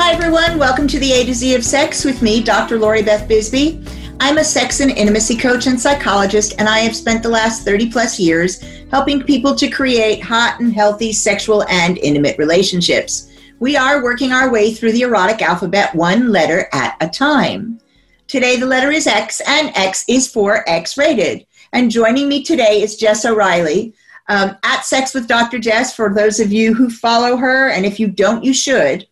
Hi, everyone. Welcome to the A to Z of Sex with me, Dr. Lori Beth Bisbey. I'm a sex and intimacy coach and psychologist, and I have spent the last 30 plus years helping people to create hot and healthy sexual and intimate relationships. We are working our way through the erotic alphabet one letter at a time. Today, the letter is X, and X is for X rated. And joining me today is Jess O'Reilly. Um, at Sex with Dr. Jess, for those of you who follow her, and if you don't, you should.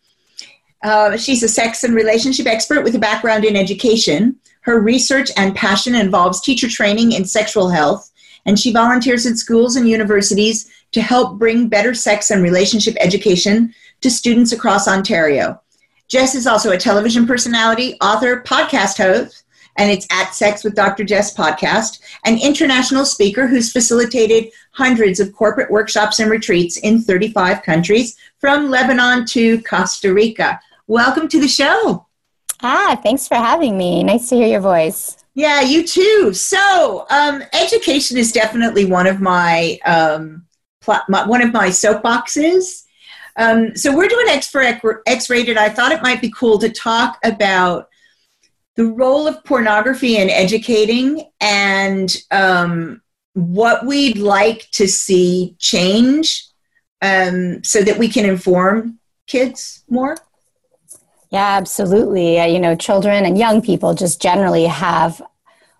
Uh, she's a sex and relationship expert with a background in education. Her research and passion involves teacher training in sexual health, and she volunteers at schools and universities to help bring better sex and relationship education to students across Ontario. Jess is also a television personality, author, podcast host, and it's at Sex with Dr. Jess podcast, an international speaker who's facilitated hundreds of corporate workshops and retreats in 35 countries, from Lebanon to Costa Rica. Welcome to the show. Ah, thanks for having me. Nice to hear your voice. Yeah, you too. So, um, education is definitely one of my, um, pl- my one of my soapboxes. Um, so we're doing X for X rated. I thought it might be cool to talk about the role of pornography in educating and um, what we'd like to see change um, so that we can inform kids more. Yeah, absolutely. Uh, you know, children and young people just generally have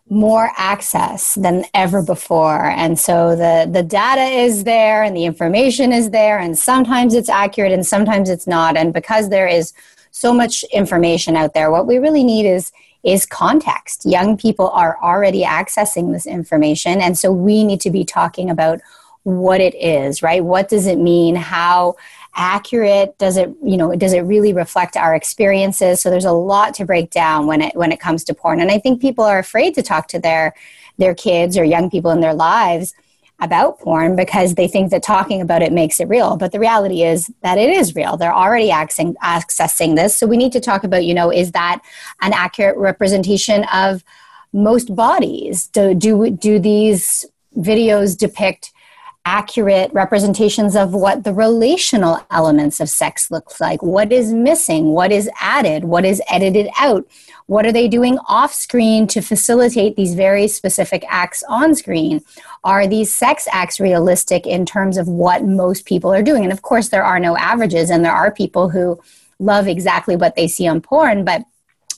more access than ever before. And so the the data is there and the information is there and sometimes it's accurate and sometimes it's not. And because there is so much information out there what we really need is is context. Young people are already accessing this information and so we need to be talking about what it is right? What does it mean? How accurate? Does it you know does it really reflect our experiences? So there's a lot to break down when it when it comes to porn. And i think people are afraid to talk to their their kids or young people in their lives about porn because they think that talking about it makes it real. But the reality is that it is real. They're already accessing, accessing this. So we need to talk about you know is that an accurate representation of most bodies? Do do, do these videos depict accurate representations of what the relational elements of sex looks like. What is missing? What is added? What is edited out? What are they doing off screen to facilitate these very specific acts on screen? Are these sex acts realistic in terms of what most people are doing? And of course there are no averages and there are people who love exactly what they see on porn but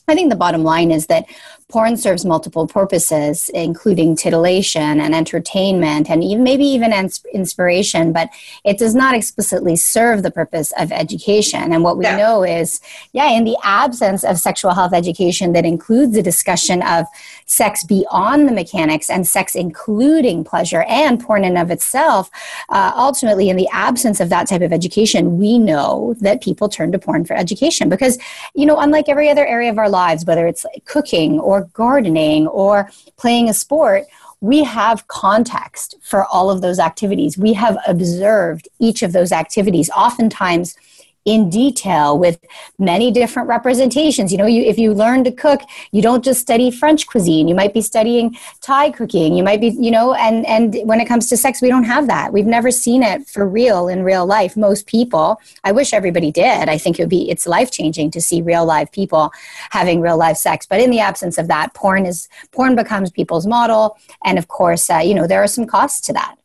I think the bottom line is that porn serves multiple purposes, including titillation and entertainment and even maybe even inspiration, but it does not explicitly serve the purpose of education. And what we know is, yeah, in the absence of sexual health education that includes a discussion of sex beyond the mechanics and sex including pleasure and porn in of itself, uh, ultimately, in the absence of that type of education, we know that people turn to porn for education because, you know, unlike every other area of our lives, whether it's cooking or gardening or playing a sport, we have context for all of those activities. We have observed each of those activities, oftentimes in detail with many different representations. You know, you, if you learn to cook, you don't just study French cuisine. You might be studying Thai cooking. You might be, you know, and and when it comes to sex, we don't have that. We've never seen it for real in real life. Most people, I wish everybody did. I think it would be it's life changing to see real live people having real life sex. But in the absence of that, porn is porn becomes people's model, and of course, uh, you know, there are some costs to that.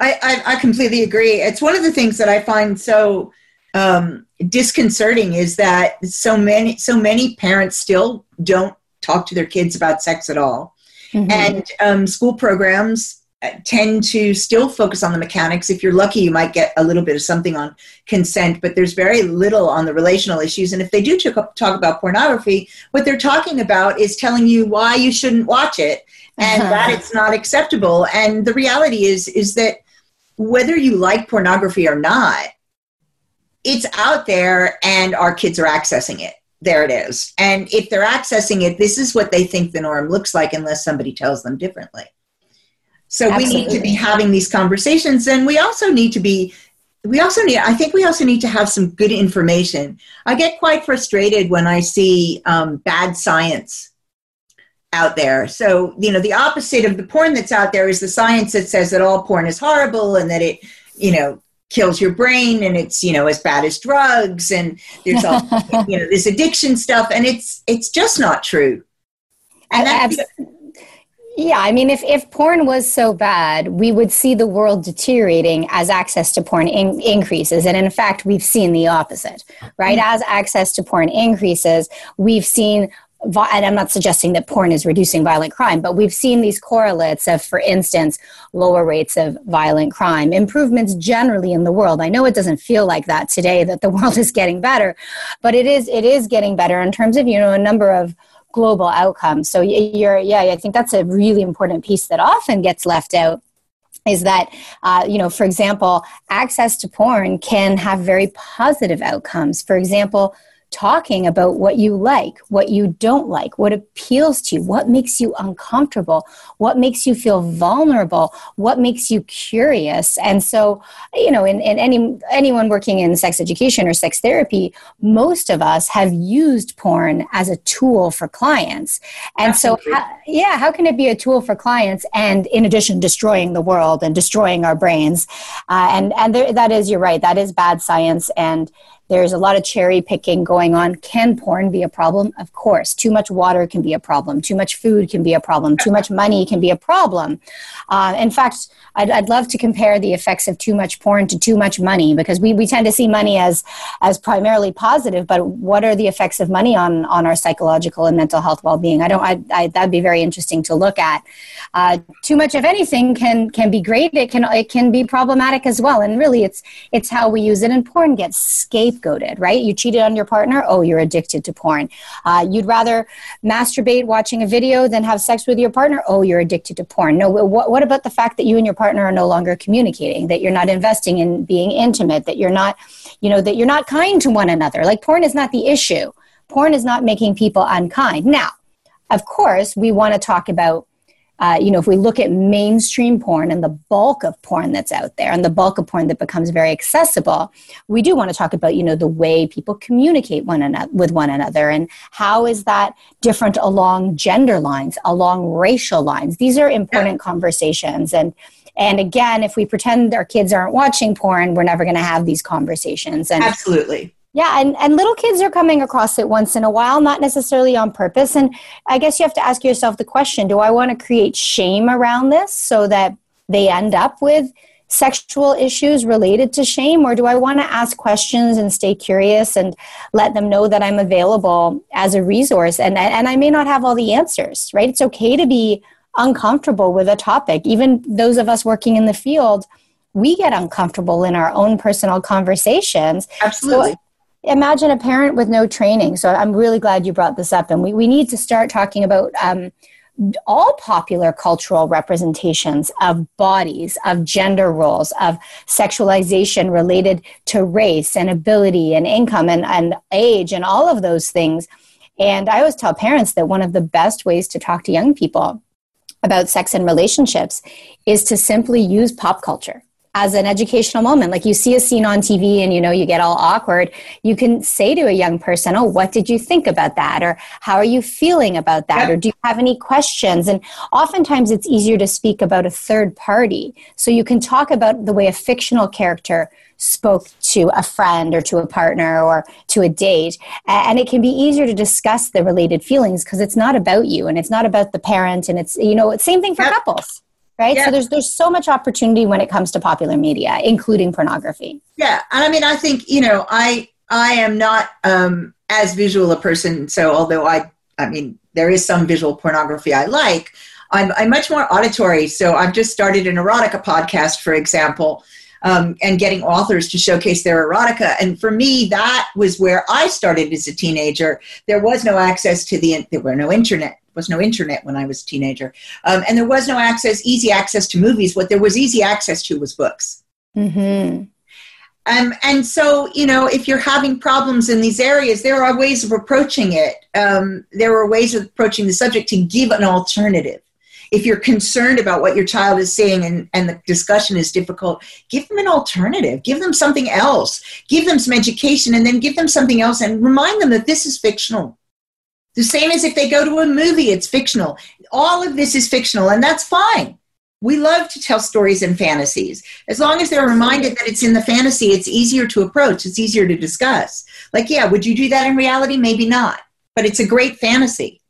I, I, I completely agree. It's one of the things that I find so um, disconcerting is that so many so many parents still don't talk to their kids about sex at all, mm-hmm. and um, school programs uh, tend to still focus on the mechanics. If you're lucky, you might get a little bit of something on consent, but there's very little on the relational issues. And if they do talk, talk about pornography, what they're talking about is telling you why you shouldn't watch it and uh-huh. that it's not acceptable. And the reality is is that whether you like pornography or not, it's out there and our kids are accessing it. There it is. And if they're accessing it, this is what they think the norm looks like unless somebody tells them differently. So Absolutely. we need to be having these conversations and we also need to be we also need i think we also need to have some good information i get quite frustrated when i see um, bad science out there so you know the opposite of the porn that's out there is the science that says that all porn is horrible and that it you know kills your brain and it's you know as bad as drugs and there's all you know this addiction stuff and it's it's just not true and that's yeah, I mean, if, if porn was so bad, we would see the world deteriorating as access to porn in, increases. And in fact, we've seen the opposite, right? Mm-hmm. As access to porn increases, we've seen and I'm not suggesting that porn is reducing violent crime, but we've seen these correlates of, for instance, lower rates of violent crime, improvements generally in the world. I know it doesn't feel like that today that the world is getting better, but it is it is getting better in terms of you know a number of global outcomes. So you're, yeah, I think that's a really important piece that often gets left out is that uh, you know for example access to porn can have very positive outcomes for example talking about what you like, what you don't like, what appeals to you, what makes you uncomfortable, what makes you feel vulnerable, what makes you curious. And so, you know, in, in any anyone working in sex education or sex therapy, most of us have used porn as a tool for clients. And Absolutely. so, how, yeah, how can it be a tool for clients and in addition destroying the world and destroying our brains? Uh, and and there, that is, you're right, that is bad science and there's a lot of cherry picking going on. Can porn be a problem? Of course. Too much water can be a problem. Too much food can be a problem. Too much money can be a problem. Uh, in fact, I'd, I'd love to compare the effects of too much porn to too much money because we, we tend to see money as, as primarily positive, but what are the effects of money on, on our psychological and mental health well-being? I don't, I, I that'd be very interesting to look at. Uh, too much of anything can, can be great. It can, it can be problematic as well. And really it's, it's how we use it and porn gets scapegoated, right? You cheated on your partner. Oh, you're addicted to porn. Uh, you'd rather masturbate watching a video than have sex with your partner. Oh, you're addicted to porn. No, what, what about the fact that you and your partner are no longer communicating, that you're not investing in being intimate, that you're not, you know, that you're not kind to one another? Like porn is not the issue. Porn is not making people unkind. Now, of course, we want to talk about uh, you know, if we look at mainstream porn and the bulk of porn that's out there and the bulk of porn that becomes very accessible, we do want to talk about, you know, the way people communicate one another with one another and how is that different along gender lines, along racial lines. These are important yeah. conversations and and again, if we pretend our kids aren't watching porn, we're never going to have these conversations. And absolutely, yeah, and, and little kids are coming across it once in a while, not necessarily on purpose. And I guess you have to ask yourself the question do I want to create shame around this so that they end up with sexual issues related to shame? Or do I want to ask questions and stay curious and let them know that I'm available as a resource? And, and I may not have all the answers, right? It's okay to be uncomfortable with a topic. Even those of us working in the field, we get uncomfortable in our own personal conversations. Absolutely. So imagine a parent with no training. So I'm really glad you brought this up. And we, we need to start talking about um, all popular cultural representations of bodies, of gender roles, of sexualization related to race and ability and income and, and age and all of those things. And I always tell parents that one of the best ways to talk to young people about sex and relationships is to simply use pop culture as an educational moment. Like you see a scene on tv and you know you get all awkward. You can say to a young person oh what did you think about that? or how are you feeling about that? Or do you have any questions? And oftentimes it's easier to speak about a third party. So you can talk about the way a fictional character spoke to a friend or to a partner or to a date. And it can be easier to discuss the related feelings because it's not about you and it's not about the parent and it's you know same thing for couples right yeah. so there's there's so much opportunity when it comes to popular media including pornography yeah and i mean i think you know i i am not um as visual a person so although i i mean there is some visual pornography i like i'm, I'm much more auditory so i've just started an erotica podcast for example um, and getting authors to showcase their erotica. And for me, that was where I started as a teenager. There was no access to the, there were no internet was no internet when I was a teenager, um, and there was no access, easy access to movies. What there was easy access to was books. Mm-hmm. Um, and so, you know, if you're having problems in these areas, there are ways of approaching it. Um, there are ways of approaching the subject to give an alternative. If you're concerned about what your child is seeing and, and the discussion is difficult, give them an alternative. Give them something else. Give them some education and then give them something else and remind them that this is fictional. The same as if they go to a movie, it's fictional. All of this is fictional, and that's fine. we love to tell stories and fantasies. As long as they're reminded that it's in the fantasy, it's easier to approach, it's easier to discuss. Like, yeah, would you do that in reality? Maybe not, but it's a great fantasy.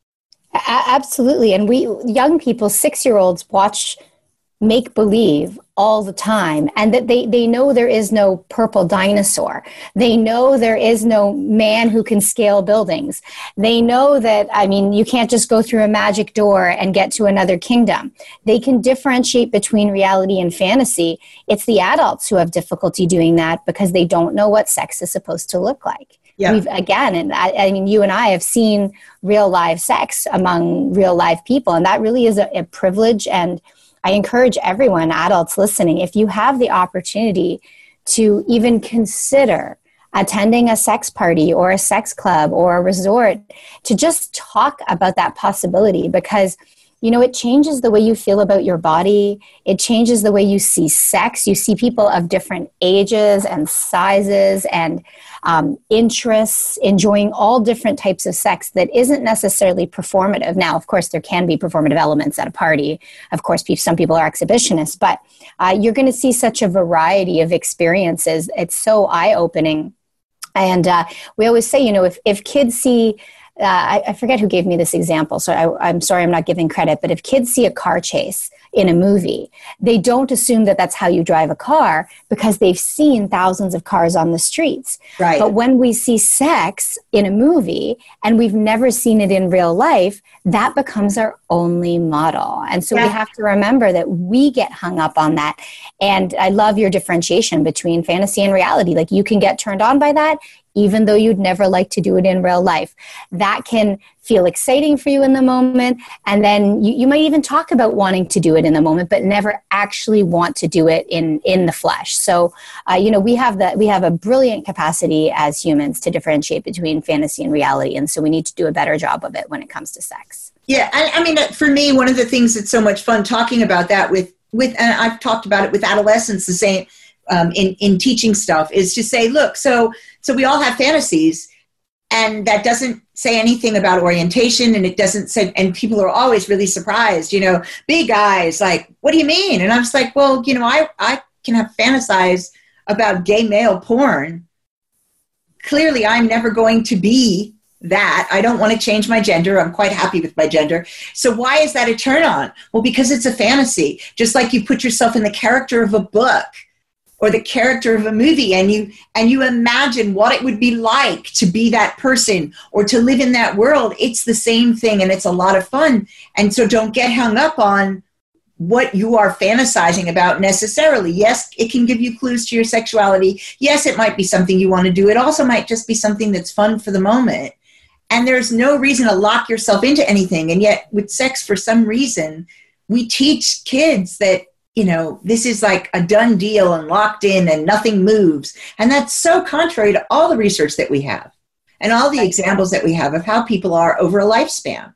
A- absolutely. And we, young people, six year olds, watch make believe all the time and that they, they know there is no purple dinosaur. They know there is no man who can scale buildings. They know that, I mean, you can't just go through a magic door and get to another kingdom. They can differentiate between reality and fantasy. It's the adults who have difficulty doing that because they don't know what sex is supposed to look like. Yeah. We've again, and I, I, mean, you and I have seen real live sex among real live people, and that really is a, a privilege and I encourage everyone, adults listening, if you have the opportunity to even consider attending a sex party or a sex club or a resort, to just talk about that possibility because you know, it changes the way you feel about your body. It changes the way you see sex. You see people of different ages and sizes and um, interests enjoying all different types of sex that isn't necessarily performative. Now, of course, there can be performative elements at a party. Of course, some people are exhibitionists, but uh, you're going to see such a variety of experiences. It's so eye opening. And uh, we always say, you know, if, if kids see uh, I, I, forget who gave me this example, so I, I'm sorry I'm not giving credit, but if kids see a car chase in a movie, they don't assume that that's how you drive a car because they've seen thousands of cars on the streets. Right. But when we see sex in a movie and we've never seen it in real life, that becomes our only model. And so yeah. we have to remember that we get hung up on that. And I love your differentiation between fantasy and reality. Like you can get turned on by that, even though you'd never like to do it in real life. That can feel exciting for you in the moment. And then you, you might even talk about wanting to do it in the moment, but never actually want to do it in, in the flesh. So, uh, you know, we have that, we have a brilliant capacity as humans to differentiate between fantasy and reality. And so we need to do a better job of it when it comes to sex. Yeah. I, I mean, for me, one of the things that's so much fun talking about that with, with, and I've talked about it with adolescents, the same, um, in in teaching stuff is to say, look, so so we all have fantasies, and that doesn't say anything about orientation, and it doesn't say, and people are always really surprised, you know, big guys, like, what do you mean? And I'm just like, well, you know, I I can have fantasize about gay male porn. Clearly, I'm never going to be that. I don't want to change my gender. I'm quite happy with my gender. So why is that a turn on? Well, because it's a fantasy. Just like you put yourself in the character of a book or the character of a movie and you and you imagine what it would be like to be that person or to live in that world it's the same thing and it's a lot of fun. And so don't get hung up on what you are fantasizing about necessarily. Yes it can give you clues to your sexuality. Yes it might be something you want to do. It also might just be something that's fun for the moment. And there's no reason to lock yourself into anything and yet with sex for some reason we teach kids that you know, this is like a done deal and locked in and nothing moves. And that's so contrary to all the research that we have and all the examples that we have of how people are over a lifespan.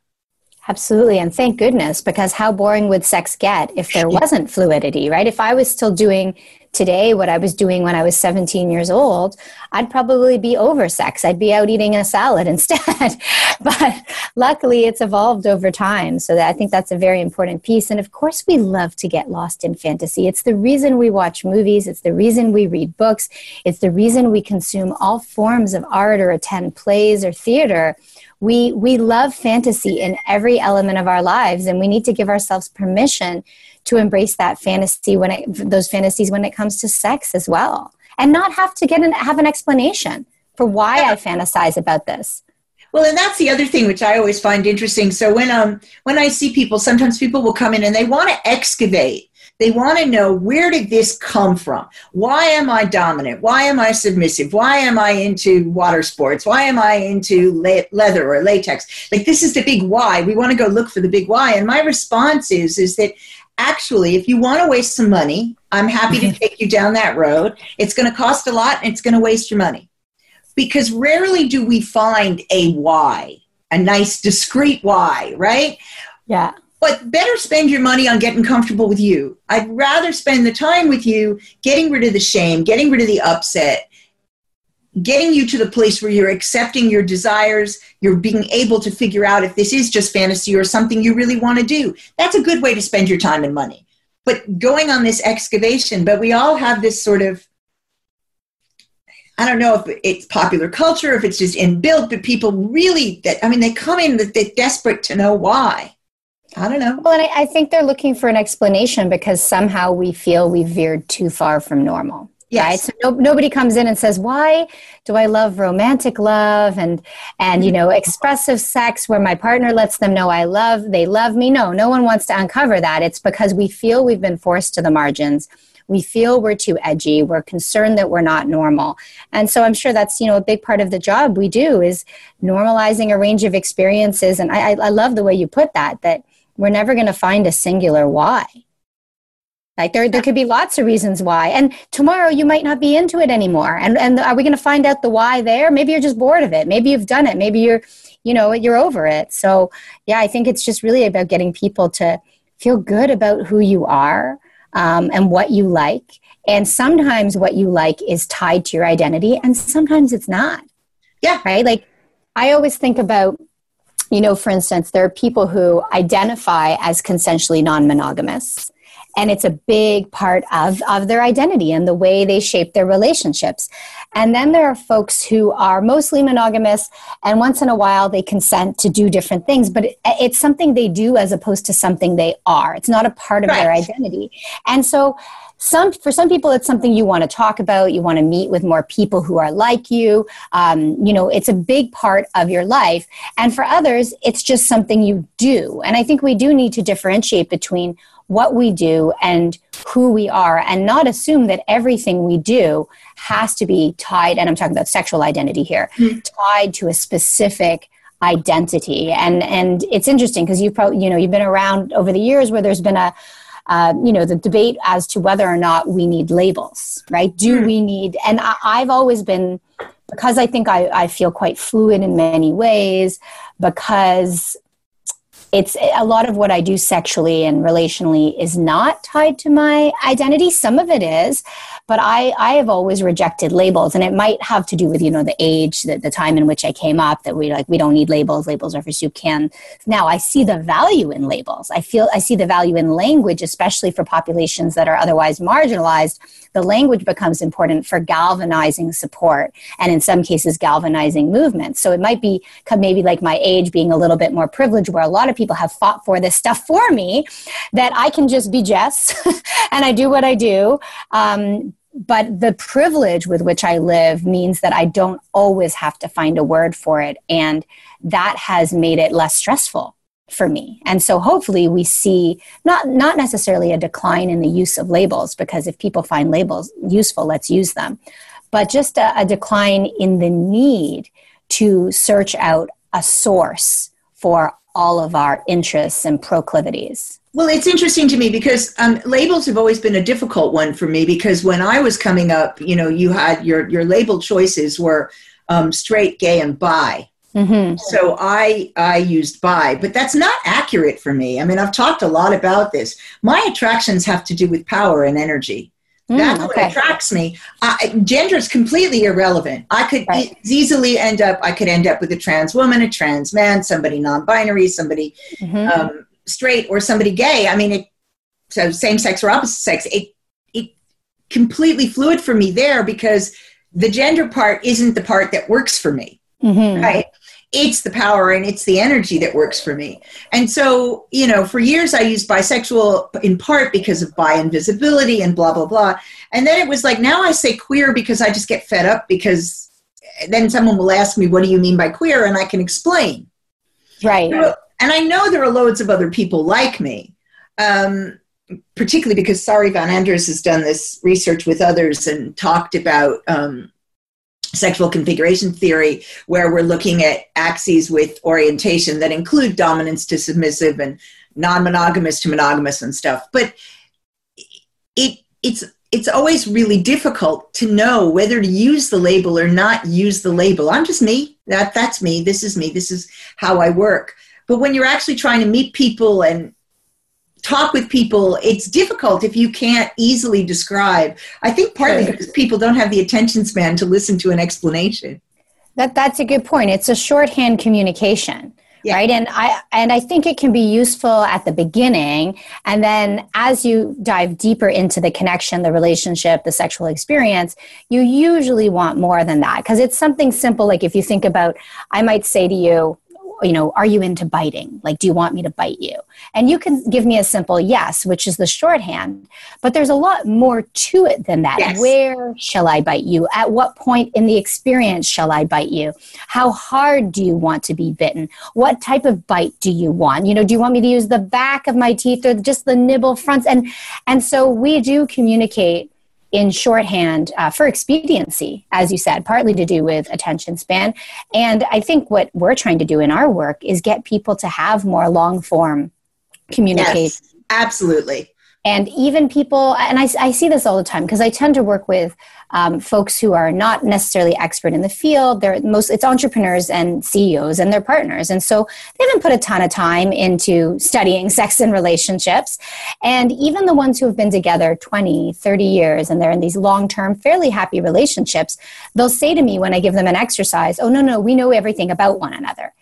Absolutely. And thank goodness, because how boring would sex get if there wasn't fluidity, right? If I was still doing today what I was doing when I was 17 years old, I'd probably be over sex. I'd be out eating a salad instead. but luckily, it's evolved over time. So that I think that's a very important piece. And of course, we love to get lost in fantasy. It's the reason we watch movies, it's the reason we read books, it's the reason we consume all forms of art or attend plays or theater we we love fantasy in every element of our lives and we need to give ourselves permission to embrace that fantasy when it those fantasies when it comes to sex as well and not have to get an have an explanation for why i fantasize about this well and that's the other thing which i always find interesting so when um when i see people sometimes people will come in and they want to excavate they want to know where did this come from? Why am I dominant? Why am I submissive? Why am I into water sports? Why am I into le- leather or latex? Like this is the big why. We want to go look for the big why. And my response is is that actually if you want to waste some money, I'm happy to take you down that road. It's going to cost a lot and it's going to waste your money. Because rarely do we find a why, a nice discreet why, right? Yeah but better spend your money on getting comfortable with you. I'd rather spend the time with you getting rid of the shame, getting rid of the upset, getting you to the place where you're accepting your desires, you're being able to figure out if this is just fantasy or something you really want to do. That's a good way to spend your time and money. but going on this excavation, but we all have this sort of I don't know if it's popular culture, if it's just inbuilt, but people really that I mean they come in that they're desperate to know why. I don't know. Well, and I, I think they're looking for an explanation because somehow we feel we've veered too far from normal. Right. So no, nobody comes in and says, "Why do I love romantic love and and you know expressive sex where my partner lets them know I love they love me?" No, no one wants to uncover that. It's because we feel we've been forced to the margins. We feel we're too edgy. We're concerned that we're not normal. And so I'm sure that's, you know, a big part of the job we do is normalizing a range of experiences. And I, I love the way you put that, that we're never going to find a singular why. Like there, there could be lots of reasons why. And tomorrow you might not be into it anymore. And, and are we going to find out the why there? Maybe you're just bored of it. Maybe you've done it. Maybe you're, you know, you're over it. So yeah, I think it's just really about getting people to feel good about who you are um, and what you like. And sometimes what you like is tied to your identity and sometimes it's not. Yeah. Right. Like I always think about you know, for instance, there are people who identify as consensually non monogamous, and it's a big part of, of their identity and the way they shape their relationships. And then there are folks who are mostly monogamous, and once in a while they consent to do different things, but it, it's something they do as opposed to something they are. It's not a part of right. their identity. And so, some for some people it's something you want to talk about you want to meet with more people who are like you um, you know it's a big part of your life and for others it's just something you do and i think we do need to differentiate between what we do and who we are and not assume that everything we do has to be tied and i'm talking about sexual identity here mm-hmm. tied to a specific identity and and it's interesting because you've probably you know you've been around over the years where there's been a uh, you know, the debate as to whether or not we need labels, right? Do mm. we need, and I, I've always been, because I think I, I feel quite fluid in many ways, because it's a lot of what I do sexually and relationally is not tied to my identity. Some of it is, but I, I have always rejected labels and it might have to do with, you know, the age, the, the time in which I came up that we like, we don't need labels. Labels are for soup can. Now I see the value in labels. I feel, I see the value in language, especially for populations that are otherwise marginalized the language becomes important for galvanizing support and in some cases galvanizing movements. So it might be maybe like my age being a little bit more privileged where a lot of people have fought for this stuff for me that I can just be Jess and I do what I do. Um, but the privilege with which I live means that I don't always have to find a word for it. And that has made it less stressful for me. And so hopefully we see not not necessarily a decline in the use of labels because if people find labels useful, let's use them. But just a, a decline in the need to search out a source for all of our interests and proclivities. Well, it's interesting to me because um, labels have always been a difficult one for me because when I was coming up, you know, you had your your label choices were um, straight, gay, and bi Mm-hmm. So I I used bi, but that's not accurate for me. I mean, I've talked a lot about this. My attractions have to do with power and energy. Mm, that's okay. what attracts me. gender is completely irrelevant. I could right. e- easily end up. I could end up with a trans woman, a trans man, somebody non-binary, somebody mm-hmm. um, straight, or somebody gay. I mean, it, so same sex or opposite sex. It it completely fluid for me there because the gender part isn't the part that works for me. Mm-hmm. Right it's the power and it's the energy that works for me. And so, you know, for years I used bisexual in part because of bi invisibility and blah, blah, blah. And then it was like, now I say queer because I just get fed up because then someone will ask me, what do you mean by queer? And I can explain. Right. So, and I know there are loads of other people like me. Um, particularly because Sari van Anders has done this research with others and talked about um, sexual configuration theory where we're looking at axes with orientation that include dominance to submissive and non-monogamous to monogamous and stuff. But it it's it's always really difficult to know whether to use the label or not use the label. I'm just me. That that's me. This is me. This is how i work. But when you're actually trying to meet people and talk with people, it's difficult if you can't easily describe. I think partly because people don't have the attention span to listen to an explanation. That that's a good point. It's a shorthand communication, yeah. right and i and i think it can be useful at the beginning and then as you dive deeper into the connection the relationship the sexual experience you usually want more than that because it's something simple like if you think about i might say to you you know, are you into biting? Like, do you want me to bite you? And you can give me a simple yes, which is the shorthand. But there's a lot more to it than that. Yes. Where shall I bite you? At what point in the experience shall I bite you? How hard do you want to be bitten? What type of bite do you want? You know, do you want me to use the back of my teeth or just the nibble fronts? And and so we do communicate in shorthand uh, for expediency, as you said, partly to do with attention span. And I think what we're trying to do in our work is get people to have more long form communication. Yes, absolutely. And even people, and I, I see this all the time because I tend to work with um, folks who are not necessarily expert in the field. They're most it's entrepreneurs and CEOs and their partners, and so they haven't put a ton of time into studying sex and relationships. And even the ones who have been together 20, 30 years and they're in these long term, fairly happy relationships, they'll say to me when I give them an exercise, "Oh no, no, we know everything about one another."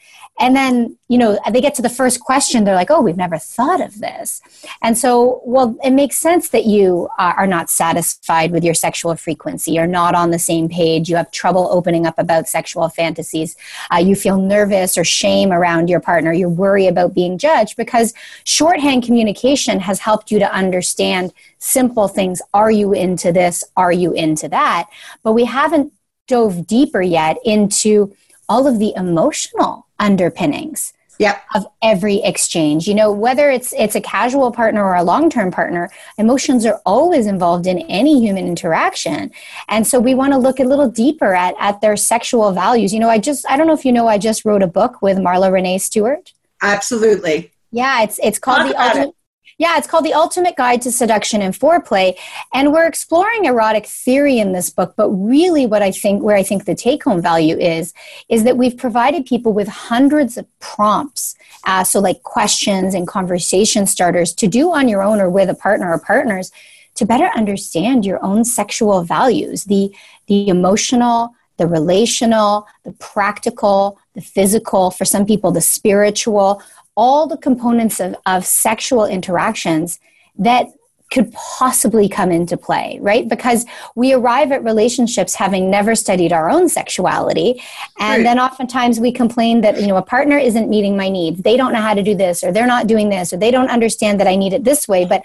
And then, you know, they get to the first question, they're like, oh, we've never thought of this. And so, well, it makes sense that you are not satisfied with your sexual frequency. You're not on the same page. You have trouble opening up about sexual fantasies. Uh, you feel nervous or shame around your partner. You worry about being judged because shorthand communication has helped you to understand simple things. Are you into this? Are you into that? But we haven't dove deeper yet into all of the emotional underpinnings yep. of every exchange. You know, whether it's it's a casual partner or a long-term partner, emotions are always involved in any human interaction. And so we want to look a little deeper at at their sexual values. You know, I just I don't know if you know I just wrote a book with Marla Renee Stewart. Absolutely. Yeah, it's it's called Talk the ultimate it. Yeah, it's called The Ultimate Guide to Seduction and Foreplay. And we're exploring erotic theory in this book, but really what I think where I think the take-home value is is that we've provided people with hundreds of prompts. Uh, so like questions and conversation starters to do on your own or with a partner or partners to better understand your own sexual values, the the emotional, the relational, the practical, the physical, for some people, the spiritual, all the components of, of sexual interactions that could possibly come into play, right? Because we arrive at relationships having never studied our own sexuality. And right. then oftentimes we complain that, you know, a partner isn't meeting my needs. They don't know how to do this, or they're not doing this, or they don't understand that I need it this way. But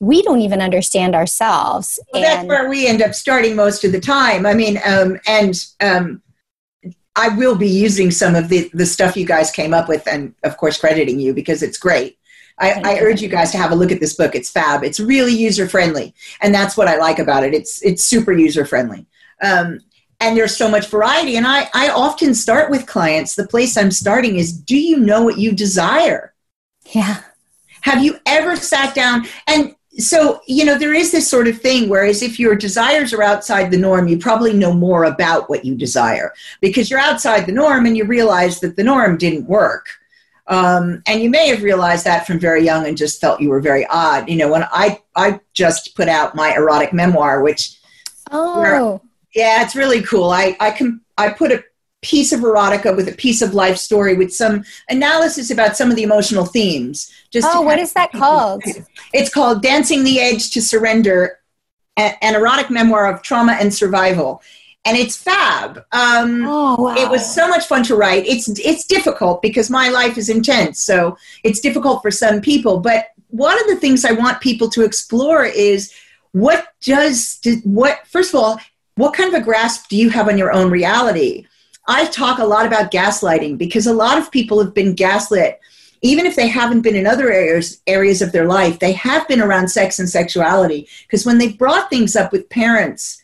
we don't even understand ourselves. Well, and that's where we end up starting most of the time. I mean, um, and um, I will be using some of the, the stuff you guys came up with and, of course, crediting you because it's great. I, I, urge you guys to have a look at this book. It's fab. It's really user friendly, and that's what I like about it. It's it's super user friendly, um, and there's so much variety. And I I often start with clients. The place I'm starting is, do you know what you desire? Yeah. Have you ever sat down and so you know there is this sort of thing whereas if your desires are outside the norm you probably know more about what you desire. Because you're outside the norm and you realize that the norm didn't work. Um, and you may have realized that from very young and just felt you were very odd. You know when i i just put out my erotic memoir which oh. Where, yeah it's really cool. I i can i put a piece of erotica with a piece of life story with some analysis about some of the emotional themes. Just oh, what is that called? It's called Dancing the Edge to Surrender, an erotic memoir of trauma and survival. And it's fab. Um, oh, wow. It was so much fun to write. It's it's difficult because my life is intense, so it's difficult for some people. But one of the things I want people to explore is what does what first of all, what kind of a grasp do you have on your own reality? I talk a lot about gaslighting because a lot of people have been gaslit even if they haven't been in other areas areas of their life they have been around sex and sexuality. Because when they brought things up with parents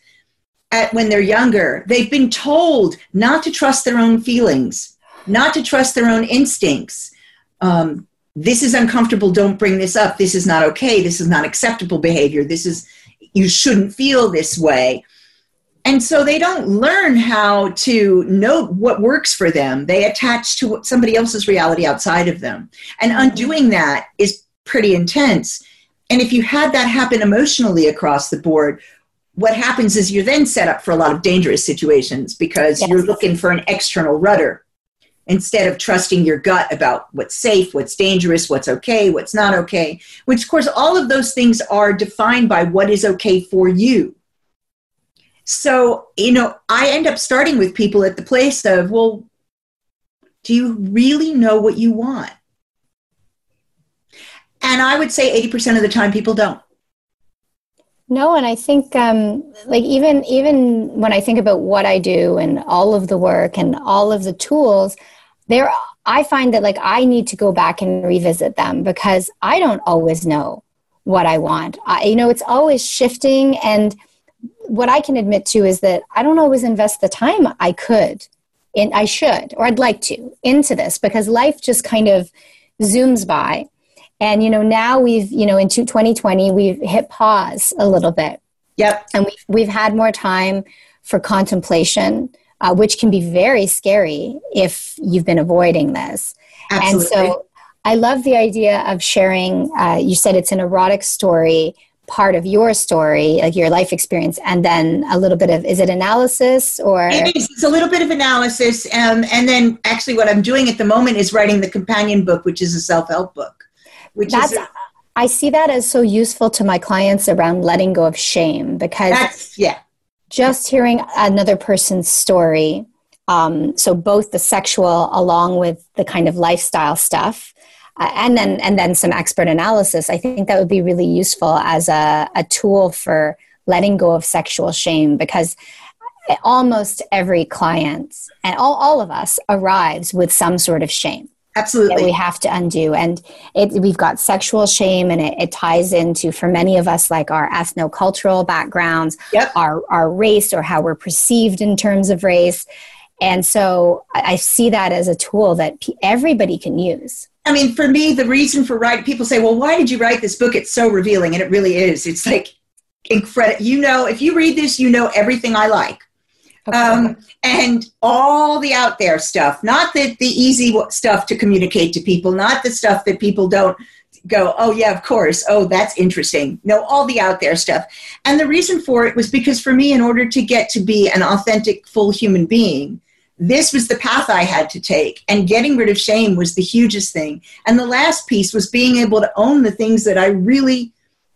at when they're younger they've been told not to trust their own feelings not to trust their own instincts. Um, this is uncomfortable don't bring this up this is not okay this is not acceptable behavior this is you shouldn't feel this way and so they don't learn how to know what works for them they attach to somebody else's reality outside of them and mm-hmm. undoing that is pretty intense and if you had that happen emotionally across the board what happens is you're then set up for a lot of dangerous situations because yes. you're looking for an external rudder instead of trusting your gut about what's safe, what's dangerous, what's okay, what's not okay, which, of course, all of those things are defined by what is okay for you. So, you know, I end up starting with people at the place of, well, do you really know what you want? And I would say 80% of the time people don't. No, and I think um, like even even when I think about what I do and all of the work and all of the tools, there I find that like I need to go back and revisit them because I don't always know what I want. I, you know, it's always shifting, and what I can admit to is that I don't always invest the time I could, and I should, or I'd like to, into this because life just kind of zooms by and, you know, now we've, you know, in 2020, we've hit pause a little bit. Yep. And we've, we've had more time for contemplation, uh, which can be very scary if you've been avoiding this. Absolutely. And so I love the idea of sharing, uh, you said it's an erotic story, part of your story, like your life experience, and then a little bit of, is it analysis or? It is. It's a little bit of analysis. Um, and then actually what I'm doing at the moment is writing the companion book, which is a self-help book which that's, is I see that as so useful to my clients around letting go of shame because yeah, just hearing another person's story. Um, so both the sexual along with the kind of lifestyle stuff, Uh, and then and then some expert analysis. I think that would be really useful as a, a tool for letting go of sexual shame because uh, almost every client and all, all of us arrives with some sort of shame Absolutely. That we have to undo. And it, we've got sexual shame, and it, it, ties into, for many of us, like our ethno-cultural backgrounds, yep. our, our race, or how we're perceived in terms of race. And so I, I see that as a tool that p- everybody can use. I mean, for me, the reason for writing, people say, well, why did you write this book? It's so revealing. And it really is. It's like incredible. You know, if you read this, you know everything I like. Okay. Um, and all the out there stuff, not the, the easy stuff to communicate to people, not the stuff that people don't go, oh, yeah, of course. Oh, that's interesting. No, all the out there stuff. And the reason for it was because for me, in order to get to be an authentic, full human being, this was the path I had to take. And getting rid of shame was the hugest thing. And the last piece was being able to own the things that I really,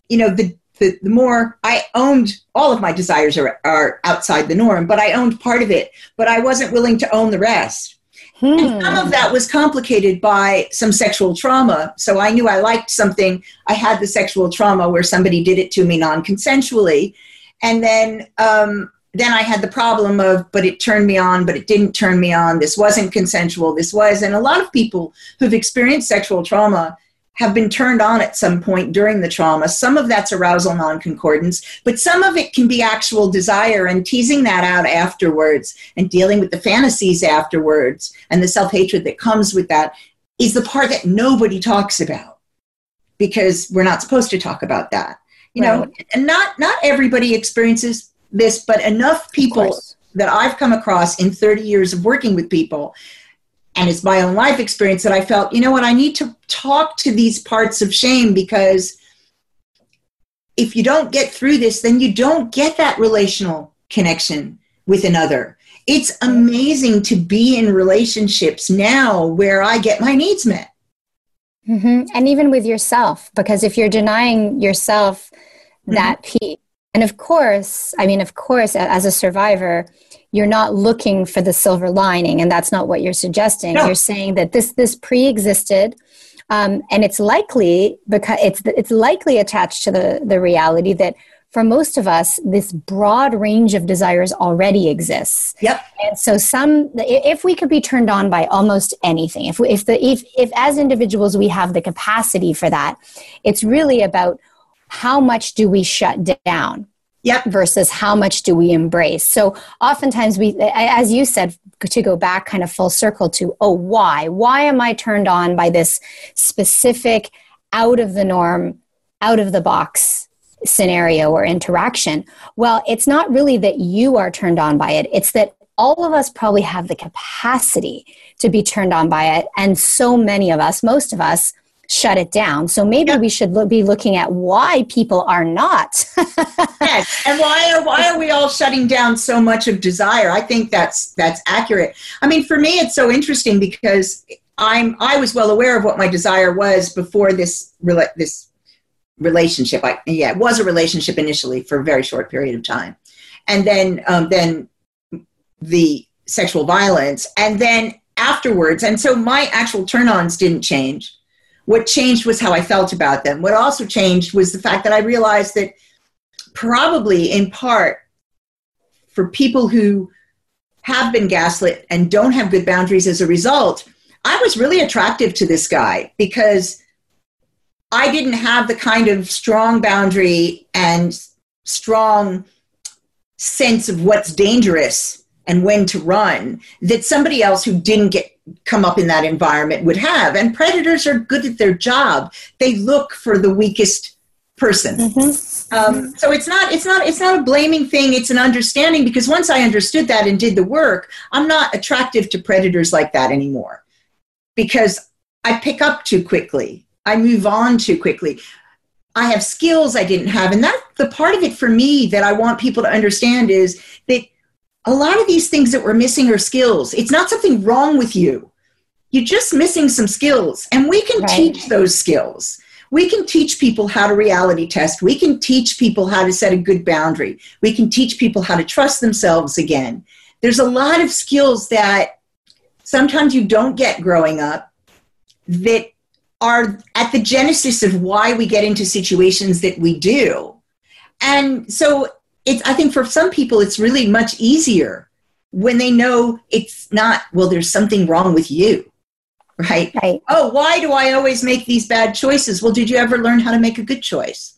you know, the the, the more I owned all of my desires are, are outside the norm, but I owned part of it, but I wasn't willing to own the rest. Hmm. And some of that was complicated by some sexual trauma. So I knew I liked something. I had the sexual trauma where somebody did it to me non consensually. And then, um, then I had the problem of, but it turned me on, but it didn't turn me on. This wasn't consensual. This was. And a lot of people who've experienced sexual trauma have been turned on at some point during the trauma. Some of that's arousal non-concordance, but some of it can be actual desire and teasing that out afterwards and dealing with the fantasies afterwards and the self-hatred that comes with that is the part that nobody talks about because we're not supposed to talk about that. You right. know, and not not everybody experiences this, but enough people that I've come across in 30 years of working with people and it's my own life experience that I felt, you know what, I need to talk to these parts of shame because if you don't get through this, then you don't get that relational connection with another. It's amazing to be in relationships now where I get my needs met. Mm-hmm. And even with yourself, because if you're denying yourself that mm-hmm. peace, and of course, I mean, of course, as a survivor, you're not looking for the silver lining and that's not what you're suggesting. No. you're saying that this this pre-existed um, and it's likely because it's it's likely attached to the the reality that for most of us this broad range of desires already exists. Yep. And so some if we could be turned on by almost anything if we, if the if if as individuals we have the capacity for that it's really about how much do we shut down Yep. Versus how much do we embrace? So oftentimes we, as you said, to go back kind of full circle to, oh, why? Why am I turned on by this specific out of the norm, out of the box scenario or interaction? Well, it's not really that you are turned on by it. It's that all of us probably have the capacity to be turned on by it. And so many of us, most of us, shut it down. So maybe yep. we should lo- be looking at why people are not. yes, and why are why are we all shutting down so much of desire? I think that's that's accurate. I mean, for me, it's so interesting because I'm I was well aware of what my desire was before this this relationship. I, yeah, it was a relationship initially for a very short period of time, and then um, then the sexual violence, and then afterwards. And so my actual turn-ons didn't change what changed was how I felt about them. What also changed was the fact that I realized that probably in part for people who have been gaslit and don't have good boundaries as a result, I was really attractive to this guy because I didn't have the kind of strong boundary and strong sense of what's dangerous and when to run that somebody else who didn't get come up in that environment would have. And predators are good at their job. They look for the weakest person. Mm-hmm. Um, so it's not it's not it's not a blaming thing. It's an understanding because once I understood that and did the work, I'm not attractive to predators like that anymore because I pick up too quickly. I move on too quickly. I have skills I didn't have, and that the part of it for me that I want people to understand is that a lot of these things that we're missing are skills. It's not something wrong with you. You're just missing some skills, and we can right. teach those skills. We can teach people how to reality test. We can teach people how to set a good boundary. We can teach people how to trust themselves again. There's a lot of skills that sometimes you don't get growing up that are at the genesis of why we get into situations that we do. And so it's i think for some people it's really much easier when they know it's not well there's something wrong with you right? Right. Oh why do i always make these bad choices? Well did you ever learn how to make a good choice?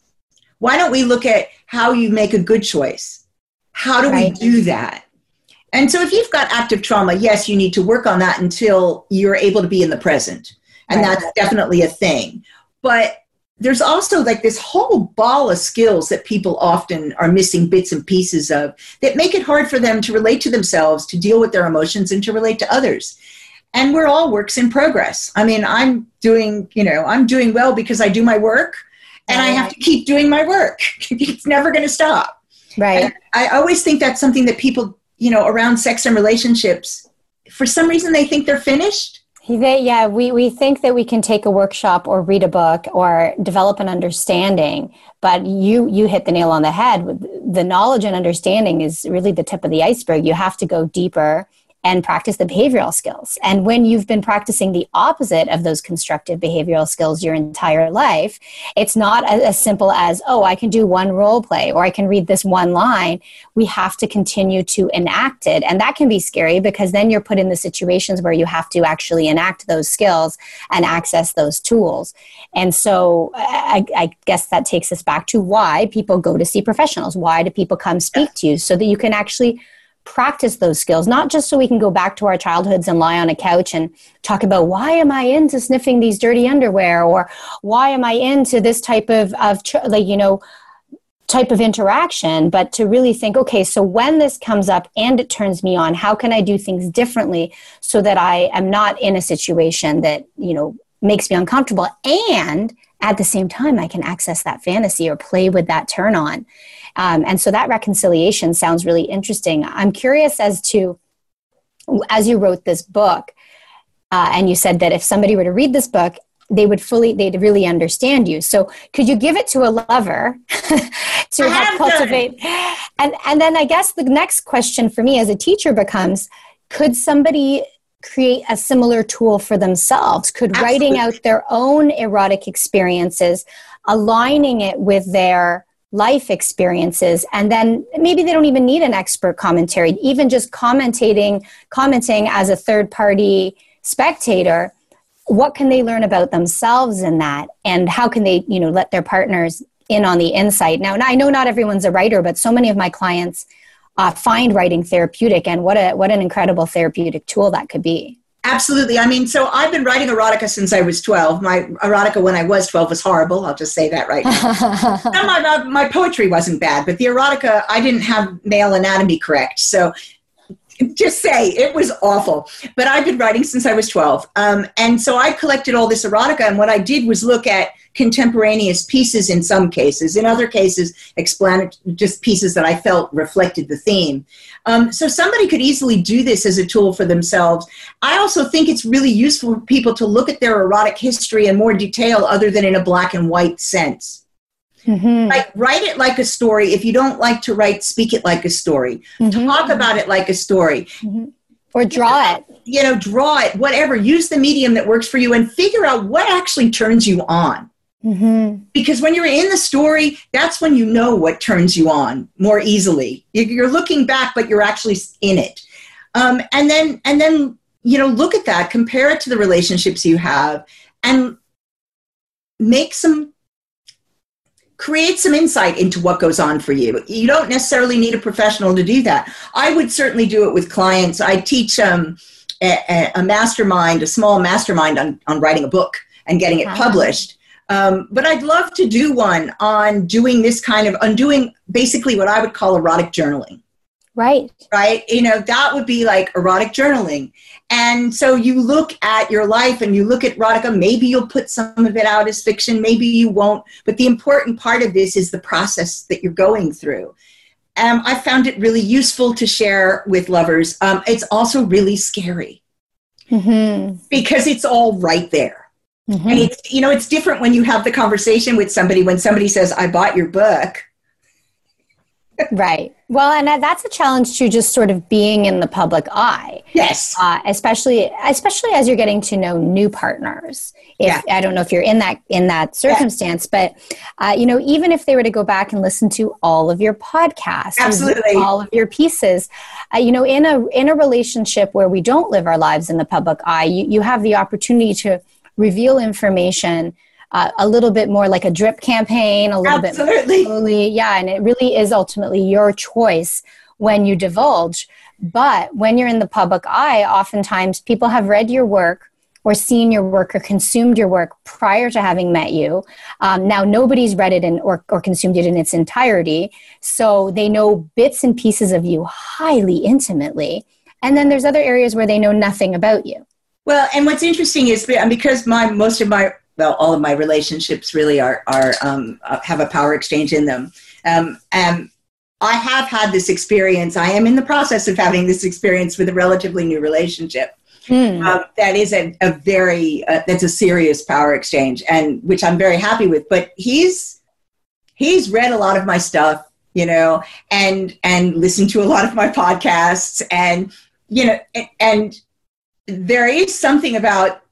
Why don't we look at how you make a good choice? How do right. we do that? And so if you've got active trauma yes you need to work on that until you're able to be in the present. And right. that's definitely a thing. But there's also like this whole ball of skills that people often are missing bits and pieces of that make it hard for them to relate to themselves, to deal with their emotions, and to relate to others. And we're all works in progress. I mean, I'm doing, you know, I'm doing well because I do my work and I have to keep doing my work. it's never going to stop. Right. And I always think that's something that people, you know, around sex and relationships, for some reason they think they're finished yeah, we, we think that we can take a workshop or read a book or develop an understanding, but you you hit the nail on the head. The knowledge and understanding is really the tip of the iceberg. You have to go deeper and practice the behavioral skills. And when you've been practicing the opposite of those constructive behavioral skills your entire life, it's not as, simple as, oh, I can do one role play or I can read this one line. We have to continue to enact it. And that can be scary because then you're put in the situations where you have to actually enact those skills and access those tools. And so I, I guess that takes us back to why people go to see professionals. Why do people come speak to you? So that you can actually practice those skills, not just so we can go back to our childhoods and lie on a couch and talk about why am I into sniffing these dirty underwear or why am I into this type of, of like, you know, type of interaction, but to really think, okay, so when this comes up and it turns me on, how can I do things differently so that I am not in a situation that, you know, makes me uncomfortable and at the same time I can access that fantasy or play with that turn on. Um, and so that reconciliation sounds really interesting. I'm curious as to, as you wrote this book, uh, and you said that if somebody were to read this book, they would fully, they'd really understand you. So could you give it to a lover to help cultivate? And, and then I guess the next question for me as a teacher becomes, could somebody create a similar tool for themselves? Could Absolutely. writing out their own erotic experiences, aligning it with their life experiences and then maybe they don't even need an expert commentary even just commentating commenting as a third party spectator what can they learn about themselves in that? And how can they you know let their partners in on the insight? Now i know not everyone's a writer but so many of my clients uh, find writing therapeutic and what a what an incredible therapeutic tool that could be Absolutely. I mean, so I've been writing erotica since I was 12. My erotica when I was 12 was horrible. I'll just say that right now. my, my, my poetry wasn't bad, but the erotica, I didn't have male anatomy correct. So just say it was awful. But I've been writing since I was 12. Um, and so I collected all this erotica. And what I did was look at contemporaneous pieces in some cases, in other cases, explain just pieces that I felt reflected the theme. Um, so somebody could easily do this as a tool for themselves. I also think it's really useful for people to look at their erotic history in more detail other than in a black and white sense. Mm-hmm. Like write it like a story. If you don't like to write, speak it like a story. Mm-hmm. Talk about it like a story. Mm-hmm. Or draw it. You know, draw it, whatever. Use the medium that works for you and figure out what actually turns you on. Mm-hmm. Because when you're in the story, that's when you know what turns you on more easily. You're looking back, but you're actually in it. Um, and then, and then, you know, look at that, compare it to the relationships you have, and make some create some insight into what goes on for you. You don't necessarily need a professional to do that. I would certainly do it with clients. I teach um, a, a, mastermind, a small mastermind on, on writing a book and getting it published. Um, but I'd love to do one on doing this kind of, on doing basically what I would call erotic journaling. Right. Right. You know, that would be like erotic journaling. And so you look at your life and you look at erotica. Maybe you'll put some of it out as fiction, maybe you won't. But the important part of this is the process that you're going through. Um, I found it really useful to share with lovers. Um, it's also really scary mm-hmm. because it's all right there. Mm-hmm. And it's, you know, it's different when you have the conversation with somebody when somebody says, I bought your book right. Well, and that's a challenge to just sort of being in the public eye. Yes. Uh, especially, especially as you're getting to know new partners. If, yeah. I don't know if you're in that in that circumstance, yeah. but uh, you know, even if they were to go back and listen to all of your podcasts, absolutely, all of your pieces, uh, you know, in a in a relationship where we don't live our lives in the public eye, you, you have the opportunity to reveal information uh, a little bit more like a drip campaign, a little Absolutely. bit slowly. Yeah, and it really is ultimately your choice when you divulge. But when you're in the public eye, oftentimes people have read your work or seen your work or consumed your work prior to having met you. Um, now, nobody's read it in, or, or consumed it in its entirety, so they know bits and pieces of you highly intimately. And then there's other areas where they know nothing about you. Well, and what's interesting is because my most of my well, all of my relationships really are are um, uh, have a power exchange in them. Um, and I have had this experience. I am in the process of having this experience with a relatively new relationship. Mm. Um, that is a, a very uh, that's a serious power exchange, and which I'm very happy with. But he's he's read a lot of my stuff, you know, and and listened to a lot of my podcasts, and you know, and, and there is something about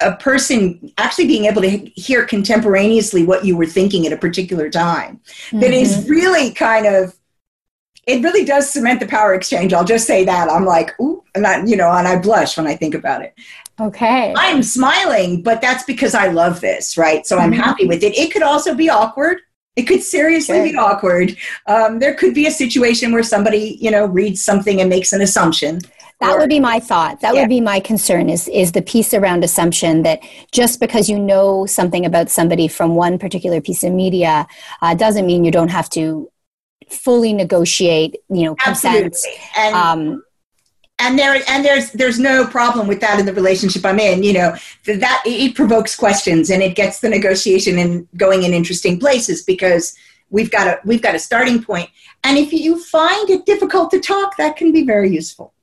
a person actually being able to hear contemporaneously what you were thinking at a particular time mm-hmm. that is mm-hmm. really kind of it really does cement the power exchange. I'll just say that. I'm like ooh and I, you know and i blush when i think about it. Okay. I'm smiling but that's because i love this right? So i'm mm-hmm. happy with it. It could also be awkward. It could seriously be awkward. Um, there could be a situation where somebody you know reads something and makes an assumption that or, would be my thought. That yeah. would be my concern is is the piece around assumption that just because you know something about somebody from one particular piece of media uh, doesn't mean you don't have to fully negotiate, you know, consent. And, um, and there and there's there's no problem with that in the relationship I'm in. You know that it provokes questions and it gets the negotiation and going in interesting places because we've got a we've got a starting point. And if you find it difficult to talk, that can be very useful.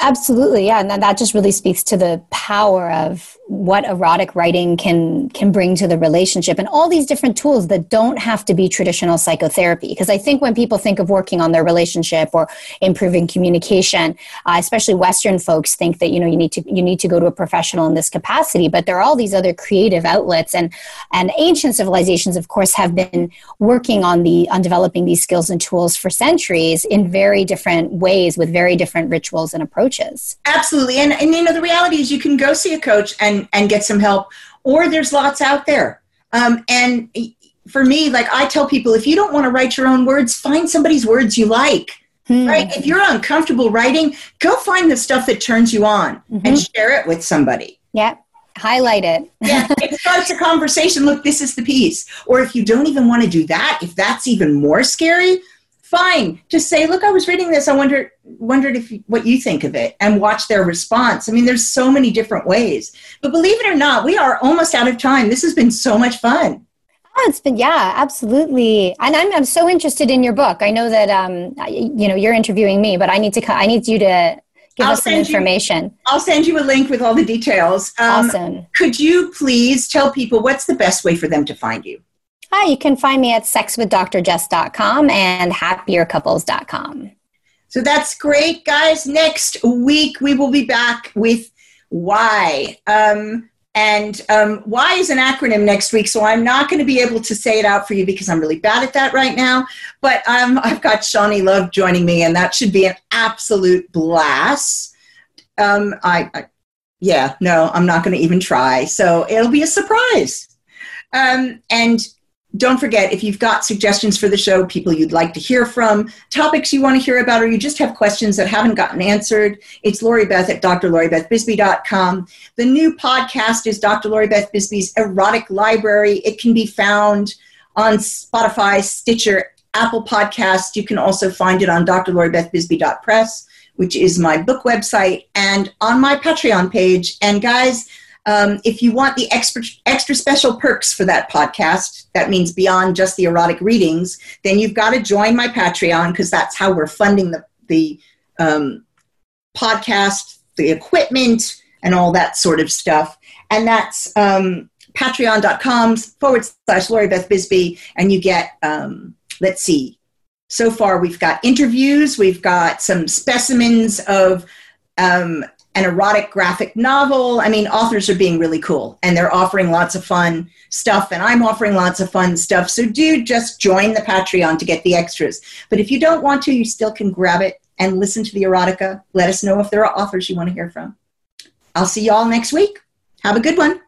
Absolutely, yeah, and that just really speaks to the power of what erotic writing can can bring to the relationship, and all these different tools that don't have to be traditional psychotherapy. Because I think when people think of working on their relationship or improving communication, uh, especially Western folks think that you know you need to you need to go to a professional in this capacity, but there are all these other creative outlets, and and ancient civilizations, of course, have been working on the on developing these skills and tools for centuries in very different ways with very different rituals and approaches. Absolutely. And, and you know, the reality is you can go see a coach and, and get some help, or there's lots out there. Um, and for me, like I tell people, if you don't want to write your own words, find somebody's words you like. Hmm. Right? If you're uncomfortable writing, go find the stuff that turns you on mm-hmm. and share it with somebody. Yeah highlight it. yeah, it starts a conversation. Look, this is the piece. Or if you don't even want to do that, if that's even more scary, fine. Just say, look, I was reading this. I wondered wondered if what you think of it, and watch their response. I mean, there's so many different ways. But believe it or not, we are almost out of time. This has been so much fun. Oh, it's been yeah, absolutely. And I'm I'm so interested in your book. I know that um you know you're interviewing me, but I need to I need you to give I'll us some information. You, I'll send you a link with all the details. Um, awesome. Could you please tell people what's the best way for them to find you? Hi, you can find me at sexwithdrjess.com and happiercouples.com. So that's great, guys. Next week, we will be back with why. Um, and um, why is an acronym next week, so I'm not going to be able to say it out for you because I'm really bad at that right now. But um, I've got Shawnee Love joining me, and that should be an absolute blast. Um, I, I, yeah, no, I'm not going to even try. So it'll be a surprise. Um, and don't forget if you've got suggestions for the show, people you'd like to hear from, topics you want to hear about, or you just have questions that haven't gotten answered, it's Lori Beth at drloribethbisbey.com. The new podcast is Dr. Lori Beth Bisbey's Erotic Library. It can be found on Spotify, Stitcher, Apple Podcast. You can also find it on drloribethbisbey.press, which is my book website, and on my Patreon page. And guys, um, if you want the extra, extra special perks for that podcast, that means beyond just the erotic readings, then you've got to join my Patreon because that's how we're funding the, the um, podcast, the equipment, and all that sort of stuff. And that's um, patreon.com forward slash Lori Beth Bisbey. And you get, um, let's see, so far we've got interviews, we've got some specimens of um, an erotic graphic novel. I mean, authors are being really cool and they're offering lots of fun stuff, and I'm offering lots of fun stuff. So do just join the Patreon to get the extras. But if you don't want to, you still can grab it and listen to the erotica. Let us know if there are authors you want to hear from. I'll see you all next week. Have a good one.